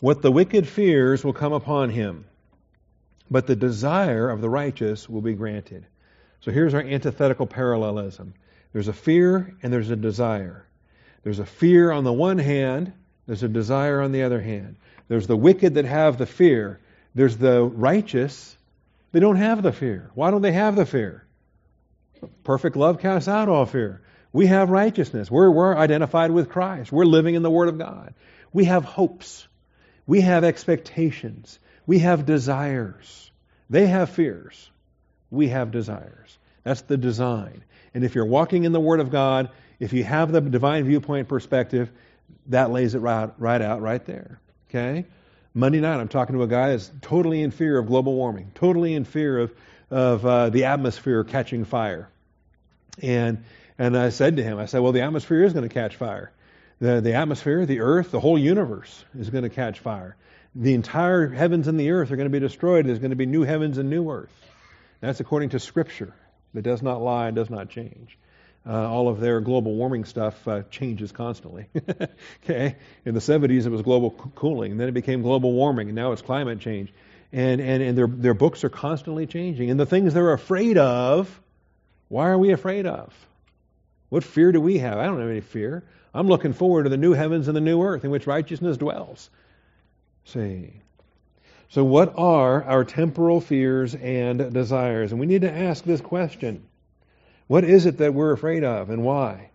What the wicked fears will come upon him but the desire of the righteous will be granted. So here's our antithetical parallelism there's a fear and there's a desire. There's a fear on the one hand, there's a desire on the other hand. There's the wicked that have the fear, there's the righteous, they don't have the fear. Why don't they have the fear? Perfect love casts out all fear. We have righteousness. We're, we're identified with Christ. We're living in the Word of God. We have hopes. We have expectations. We have desires. They have fears. We have desires. That's the design. And if you're walking in the Word of God, if you have the divine viewpoint perspective, that lays it right, right out right there. Okay? Monday night, I'm talking to a guy that's totally in fear of global warming, totally in fear of, of uh, the atmosphere catching fire. And, and I said to him, I said, well, the atmosphere is going to catch fire. The, the atmosphere, the earth, the whole universe is going to catch fire the entire heavens and the earth are going to be destroyed. There's going to be new heavens and new earth. That's according to Scripture. That does not lie and does not change. Uh, all of their global warming stuff uh, changes constantly. <laughs> okay, in the 70s it was global cooling, and then it became global warming, and now it's climate change. And and and their their books are constantly changing, and the things they're afraid of. Why are we afraid of? What fear do we have? I don't have any fear. I'm looking forward to the new heavens and the new earth in which righteousness dwells. See. So, what are our temporal fears and desires? And we need to ask this question What is it that we're afraid of and why?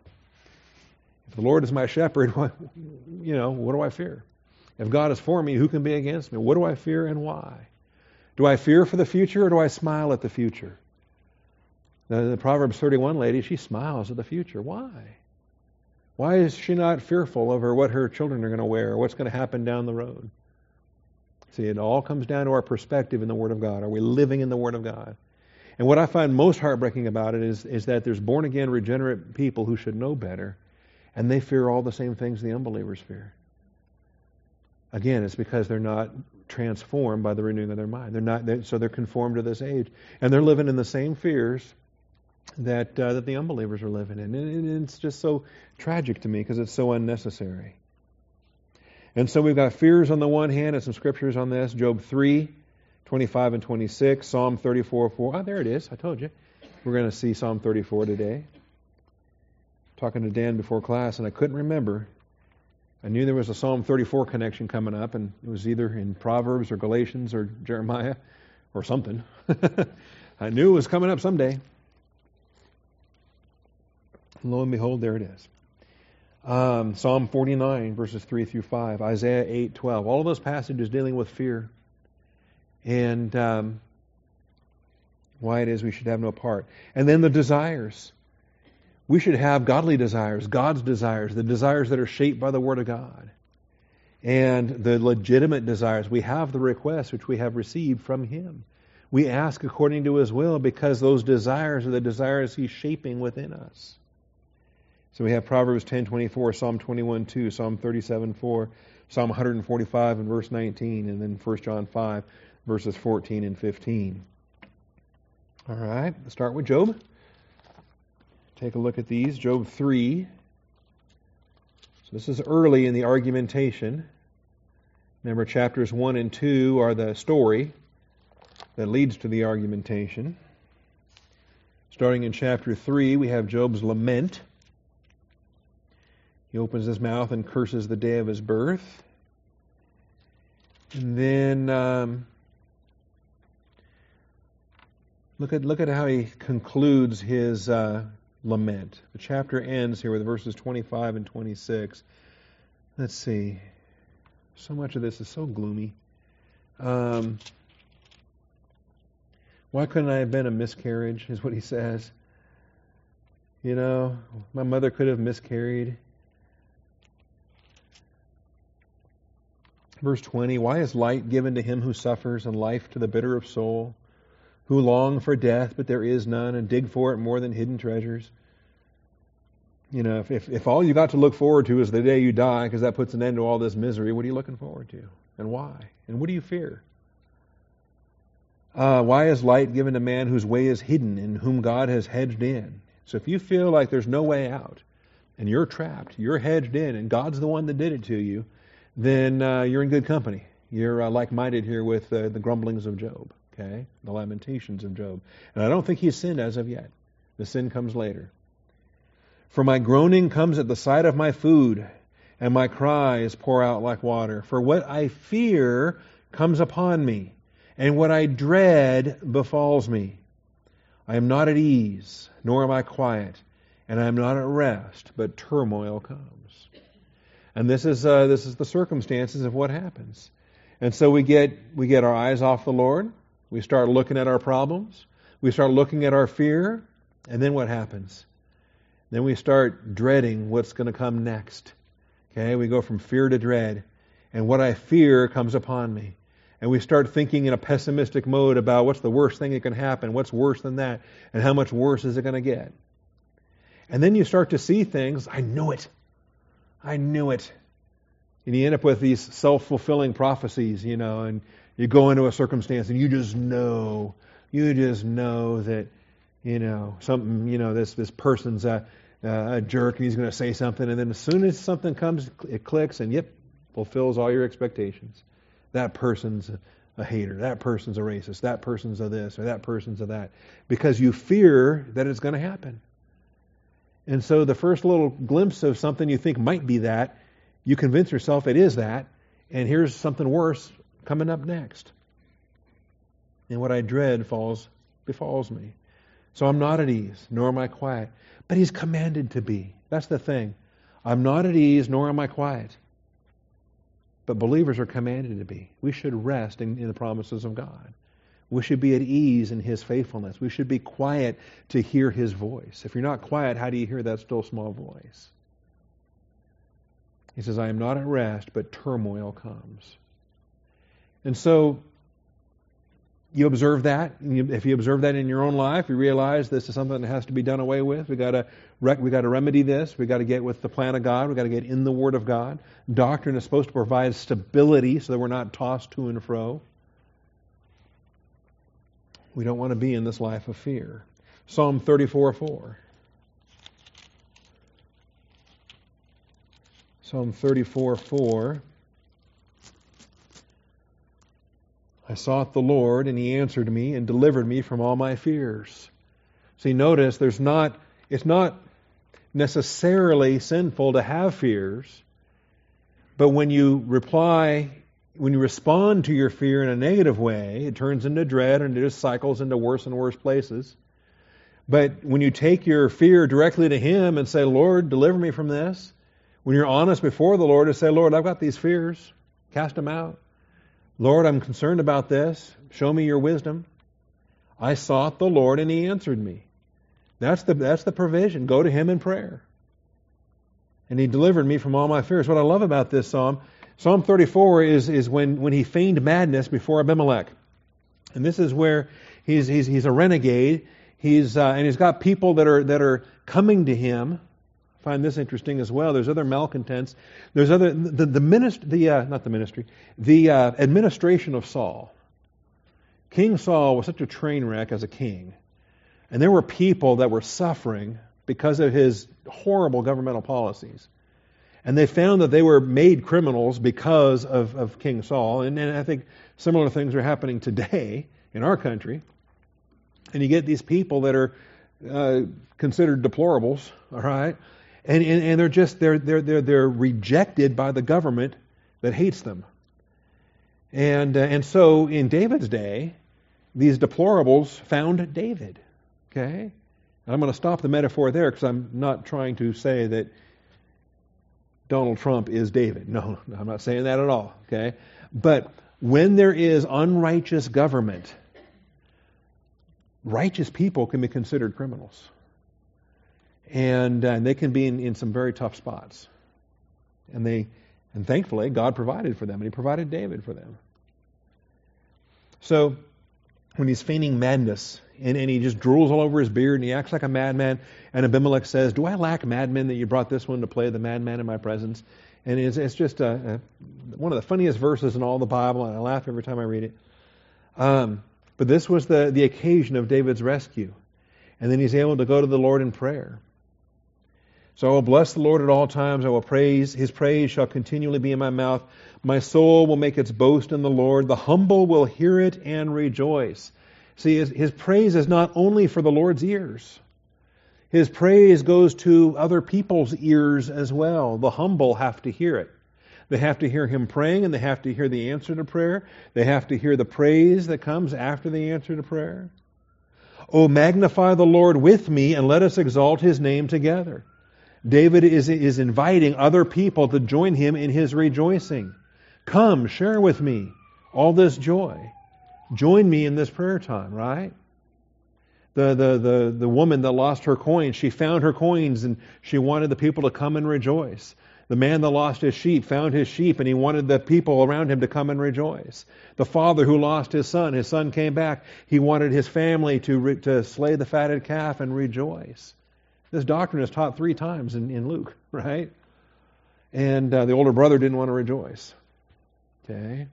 If the Lord is my shepherd, <laughs> what, you know, what do I fear? If God is for me, who can be against me? What do I fear and why? Do I fear for the future or do I smile at the future? The, Proverbs 31 lady, she smiles at the future. Why? Why is she not fearful over what her children are going to wear or what's going to happen down the road? See, it all comes down to our perspective in the Word of God. Are we living in the Word of God? And what I find most heartbreaking about it is, is that there's born again, regenerate people who should know better, and they fear all the same things the unbelievers fear. Again, it's because they're not transformed by the renewing of their mind. They're not, they're, so they're conformed to this age, and they're living in the same fears that uh, that the unbelievers are living in. And, and it's just so tragic to me because it's so unnecessary. And so we've got fears on the one hand and some scriptures on this. Job 3, 25 and 26, Psalm 34, 4. Oh, there it is. I told you. We're going to see Psalm 34 today. Talking to Dan before class, and I couldn't remember. I knew there was a Psalm 34 connection coming up, and it was either in Proverbs or Galatians or Jeremiah or something. <laughs> I knew it was coming up someday. lo and behold, there it is. Um, Psalm 49, verses 3 through 5, Isaiah 8, 12. All of those passages dealing with fear and um, why it is we should have no part. And then the desires. We should have godly desires, God's desires, the desires that are shaped by the Word of God. And the legitimate desires. We have the requests which we have received from Him. We ask according to His will because those desires are the desires He's shaping within us. So we have Proverbs 10:24, Psalm 21:2, Psalm 37:4, Psalm 145 and verse 19, and then 1 John 5 verses 14 and 15. All right, let's start with Job. Take a look at these. Job 3. So this is early in the argumentation. Remember, chapters 1 and 2 are the story that leads to the argumentation. Starting in chapter 3, we have Job's lament. He opens his mouth and curses the day of his birth. And then um, look at look at how he concludes his uh, lament. The chapter ends here with verses 25 and 26. Let's see. So much of this is so gloomy. Um, why couldn't I have been a miscarriage? Is what he says. You know, my mother could have miscarried. Verse 20 Why is light given to him who suffers, and life to the bitter of soul, who long for death, but there is none, and dig for it more than hidden treasures? You know, if, if, if all you got to look forward to is the day you die, because that puts an end to all this misery, what are you looking forward to? And why? And what do you fear? Uh, why is light given to man whose way is hidden, and whom God has hedged in? So if you feel like there's no way out, and you're trapped, you're hedged in, and God's the one that did it to you, then uh, you're in good company. You're uh, like minded here with uh, the grumblings of Job, okay? The lamentations of Job. And I don't think he's sinned as of yet. The sin comes later. For my groaning comes at the sight of my food, and my cries pour out like water. For what I fear comes upon me, and what I dread befalls me. I am not at ease, nor am I quiet, and I am not at rest, but turmoil comes. And this is uh, this is the circumstances of what happens. And so we get we get our eyes off the Lord. We start looking at our problems. We start looking at our fear, and then what happens? Then we start dreading what's going to come next. Okay, we go from fear to dread, and what I fear comes upon me. And we start thinking in a pessimistic mode about what's the worst thing that can happen, what's worse than that, and how much worse is it going to get. And then you start to see things, I knew it. I knew it. And you end up with these self fulfilling prophecies, you know, and you go into a circumstance and you just know, you just know that, you know, something, you know, this, this person's a, a jerk and he's going to say something. And then as soon as something comes, it clicks and, yep, fulfills all your expectations. That person's a hater. That person's a racist. That person's a this or that person's a that. Because you fear that it's going to happen. And so the first little glimpse of something you think might be that, you convince yourself it is that, and here's something worse coming up next. And what I dread falls befalls me. So I'm not at ease, nor am I quiet. But he's commanded to be. That's the thing. I'm not at ease, nor am I quiet. But believers are commanded to be. We should rest in, in the promises of God. We should be at ease in His faithfulness. We should be quiet to hear His voice. If you're not quiet, how do you hear that still small voice? He says, I am not at rest, but turmoil comes. And so, you observe that. If you observe that in your own life, you realize this is something that has to be done away with. We got to we got to remedy this. We got to get with the plan of God. We got to get in the Word of God. Doctrine is supposed to provide stability so that we're not tossed to and fro. We don't want to be in this life of fear. Psalm 34 4. Psalm 34 4. I sought the Lord, and he answered me and delivered me from all my fears. See, notice there's not, it's not necessarily sinful to have fears, but when you reply, when you respond to your fear in a negative way, it turns into dread and it just cycles into worse and worse places. But when you take your fear directly to Him and say, Lord, deliver me from this, when you're honest before the Lord and say, Lord, I've got these fears, cast them out. Lord, I'm concerned about this. Show me your wisdom. I sought the Lord and He answered me. That's the, that's the provision. Go to Him in prayer. And He delivered me from all my fears. What I love about this psalm, Psalm 34 is, is when, when he feigned madness before Abimelech. And this is where he's, he's, he's a renegade He's, uh, and he's got people that are, that are coming to him. Find this interesting as well. There's other malcontents. There's other, the, the ministry, the, uh, not the ministry, the uh, administration of Saul. King Saul was such a train wreck as a king. And there were people that were suffering because of his horrible governmental policies. And they found that they were made criminals because of, of King Saul. And, and I think similar things are happening today in our country. And you get these people that are uh, considered deplorables, all right? And, and, and they're just, they're, they're, they're, they're rejected by the government that hates them. And, uh, and so in David's day, these deplorables found David. Okay? I'm going to stop the metaphor there because I'm not trying to say that Donald Trump is David. No, <laughs> I'm not saying that at all. Okay? But when there is unrighteous government, righteous people can be considered criminals. And, uh, and they can be in, in some very tough spots. And they and thankfully God provided for them, and He provided David for them. So when he's feigning madness and, and he just drools all over his beard and he acts like a madman, and Abimelech says, Do I lack madmen that you brought this one to play the madman in my presence? And it's, it's just a, a, one of the funniest verses in all the Bible, and I laugh every time I read it. Um, but this was the, the occasion of David's rescue. And then he's able to go to the Lord in prayer. So I will bless the Lord at all times. I will praise. His praise shall continually be in my mouth. My soul will make its boast in the Lord. The humble will hear it and rejoice. See, his, his praise is not only for the Lord's ears. His praise goes to other people's ears as well. The humble have to hear it. They have to hear him praying and they have to hear the answer to prayer. They have to hear the praise that comes after the answer to prayer. Oh, magnify the Lord with me and let us exalt his name together. David is, is inviting other people to join him in his rejoicing. Come, share with me all this joy. Join me in this prayer time, right? The, the, the, the woman that lost her coins, she found her coins and she wanted the people to come and rejoice. The man that lost his sheep found his sheep and he wanted the people around him to come and rejoice. The father who lost his son, his son came back. He wanted his family to, re- to slay the fatted calf and rejoice. This doctrine is taught three times in, in Luke, <laughs> right? And uh, the older brother didn't want to rejoice. Okay?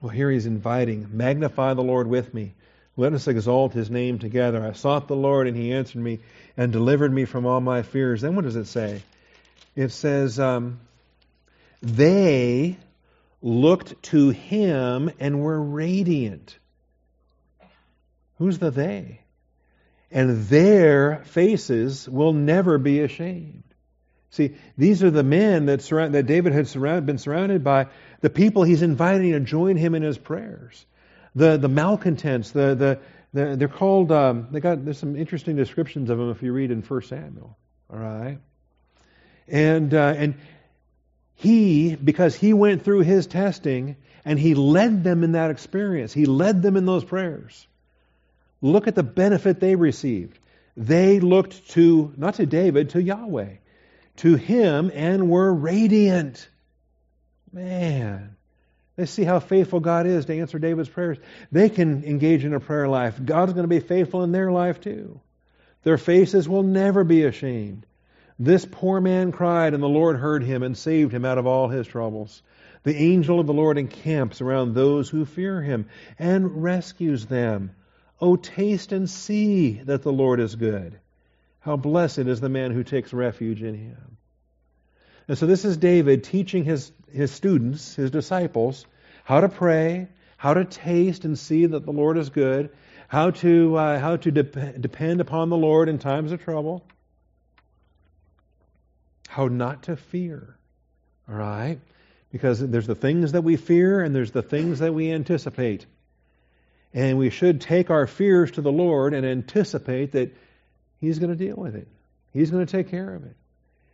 Well, here he's inviting, magnify the Lord with me. Let us exalt his name together. I sought the Lord, and he answered me and delivered me from all my fears. Then what does it say? It says, um, They looked to him and were radiant. Who's the they? And their faces will never be ashamed. See, these are the men that, surround, that David had surround, been surrounded by, the people he's inviting to join him in his prayers the, the malcontents, the, the, the they're called, um, they got, there's some interesting descriptions of them if you read in 1 Samuel. All right? And, uh, and he, because he went through his testing and he led them in that experience, he led them in those prayers. Look at the benefit they received. They looked to, not to David, to Yahweh, to him and were radiant. Man, they see how faithful God is to answer David's prayers. They can engage in a prayer life. God's going to be faithful in their life too. Their faces will never be ashamed. This poor man cried, and the Lord heard him and saved him out of all his troubles. The angel of the Lord encamps around those who fear him and rescues them. Oh, taste and see that the Lord is good. How blessed is the man who takes refuge in him. And so this is David teaching his, his students, his disciples, how to pray, how to taste and see that the Lord is good, how to, uh, how to dep- depend upon the Lord in times of trouble, how not to fear. All right? Because there's the things that we fear and there's the things that we anticipate. And we should take our fears to the Lord and anticipate that He's going to deal with it. He's going to take care of it.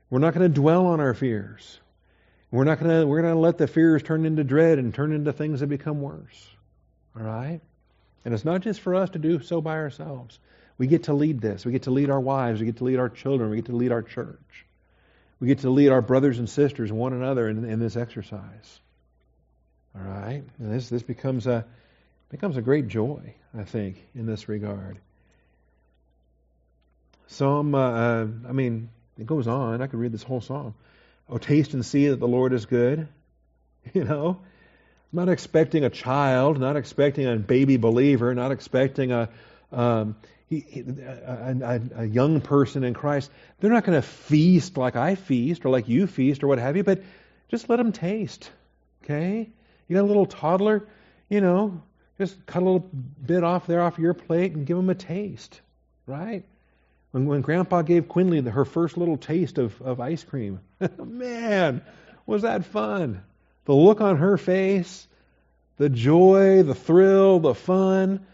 We're not going to dwell on our fears. We're not going to we're going to let the fears turn into dread and turn into things that become worse. All right? And it's not just for us to do so by ourselves. We get to lead this. We get to lead our wives. We get to lead our children. We get to lead our church. We get to lead our brothers and sisters one another in, in this exercise. All right? And this, this becomes a, becomes a great joy, I think, in this regard. Psalm, uh, uh, I mean, it goes on. I could read this whole psalm. Oh, taste and see that the Lord is good. <laughs> You know, not expecting a child, not expecting a baby believer, not expecting a, um, a, a, a, young person in Christ. They're not going to feast like I feast or like you feast or what have you, but just let them taste. Okay? You got a little toddler, you know, just cut a little bit off there off your plate and give them a taste, right? When, when Grandpa gave Quinley the, her first little taste of, of ice cream, <laughs> man, was that fun! The look on her face, the joy, the thrill, the fun.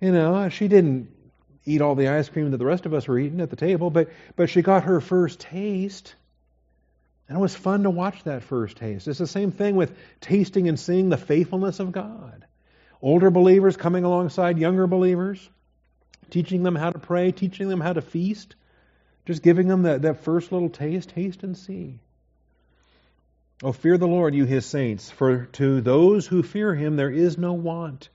You know, she didn't eat all the ice cream that the rest of us were eating at the table, but, but she got her first taste. And it was fun to watch that first taste. It's the same thing with tasting and seeing the faithfulness of God. Older believers coming alongside younger believers teaching them how to pray, teaching them how to feast, just giving them that, that first little taste, taste and see. Oh, fear the Lord, you his saints, for to those who fear him there is no want.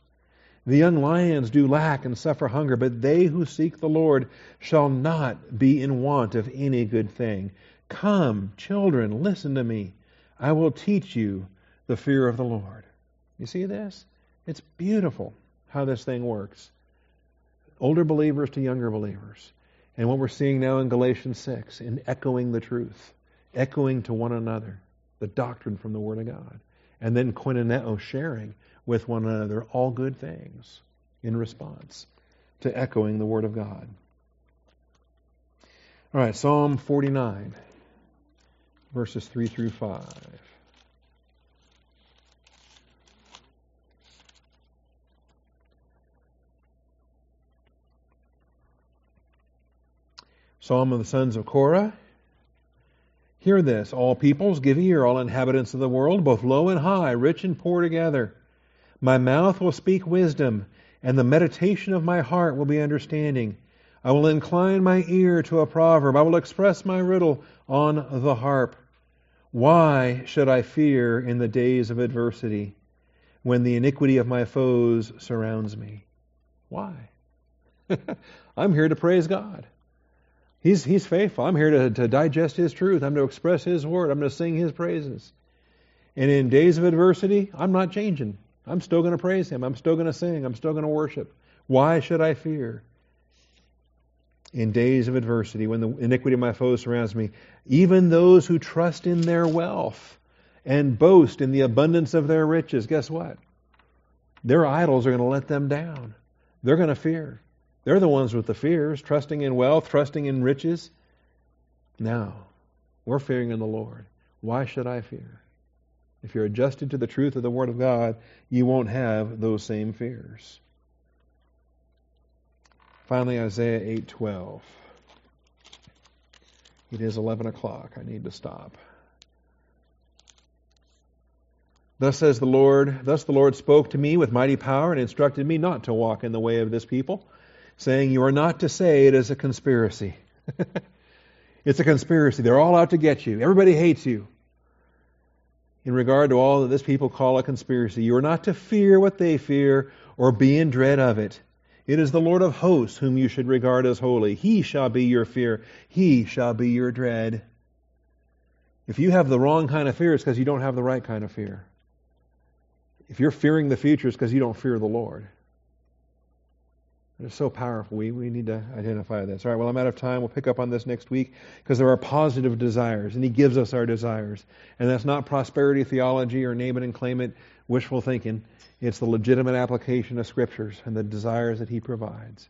The young lions do lack and suffer hunger, but they who seek the Lord shall not be in want of any good thing. Come, children, listen to me. I will teach you the fear of the Lord. You see this? It's beautiful how this thing works older believers to younger believers. And what we're seeing now in Galatians 6, in echoing the truth, echoing to one another the doctrine from the Word of God. And then koinoneo, sharing with one another all good things in response to echoing the Word of God. All right, Psalm 49, verses 3 through 5. Psalm of the sons of Korah. Hear this, all peoples, give ear, all inhabitants of the world, both low and high, rich and poor together. My mouth will speak wisdom, and the meditation of my heart will be understanding. I will incline my ear to a proverb. I will express my riddle on the harp. Why should I fear in the days of adversity, when the iniquity of my foes surrounds me? Why? <laughs> I'm here to praise God. He's, he's faithful. I'm here to, to digest His truth. I'm to express His word. I'm going to sing His praises. And in days of adversity, I'm not changing. I'm still going to praise Him. I'm still going to sing. I'm still going to worship. Why should I fear? In days of adversity, when the iniquity of my foes surrounds me, even those who trust in their wealth and boast in the abundance of their riches, guess what? Their idols are going to let them down. They're going to fear. They're the ones with the fears, trusting in wealth, trusting in riches. Now, we're fearing in the Lord. Why should I fear? If you're adjusted to the truth of the Word of God, you won't have those same fears. Finally, Isaiah 8:12. It is 11 o'clock. I need to stop. Thus says the Lord, thus the Lord spoke to me with mighty power and instructed me not to walk in the way of this people saying, You are not to say it is a conspiracy. <laughs> it's a conspiracy. They're all out to get you. Everybody hates you. In regard to all that this people call a conspiracy, you are not to fear what they fear or be in dread of it. It is the Lord of hosts whom you should regard as holy. He shall be your fear. He shall be your dread. If you have the wrong kind of fear, it's because you don't have the right kind of fear. If you're fearing the future, it's because you don't fear the Lord. They're so powerful. We, we need to identify this. All right, well, I'm out of time. We'll pick up on this next week because there are positive desires, and He gives us our desires. And that's not prosperity theology or name it and claim it. wishful thinking. It's the legitimate application of Scriptures and the desires that He provides.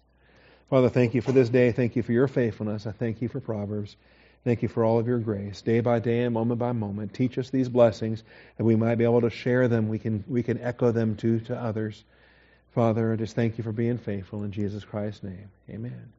Father, thank you for this day. Thank you for your faithfulness. I thank you for Proverbs. Thank you for all of your grace, day by day and moment by moment. Teach us these blessings that we might be able to share them. We can, we can echo them to, to others. Father, I just thank you for being faithful in Jesus Christ's name. Amen.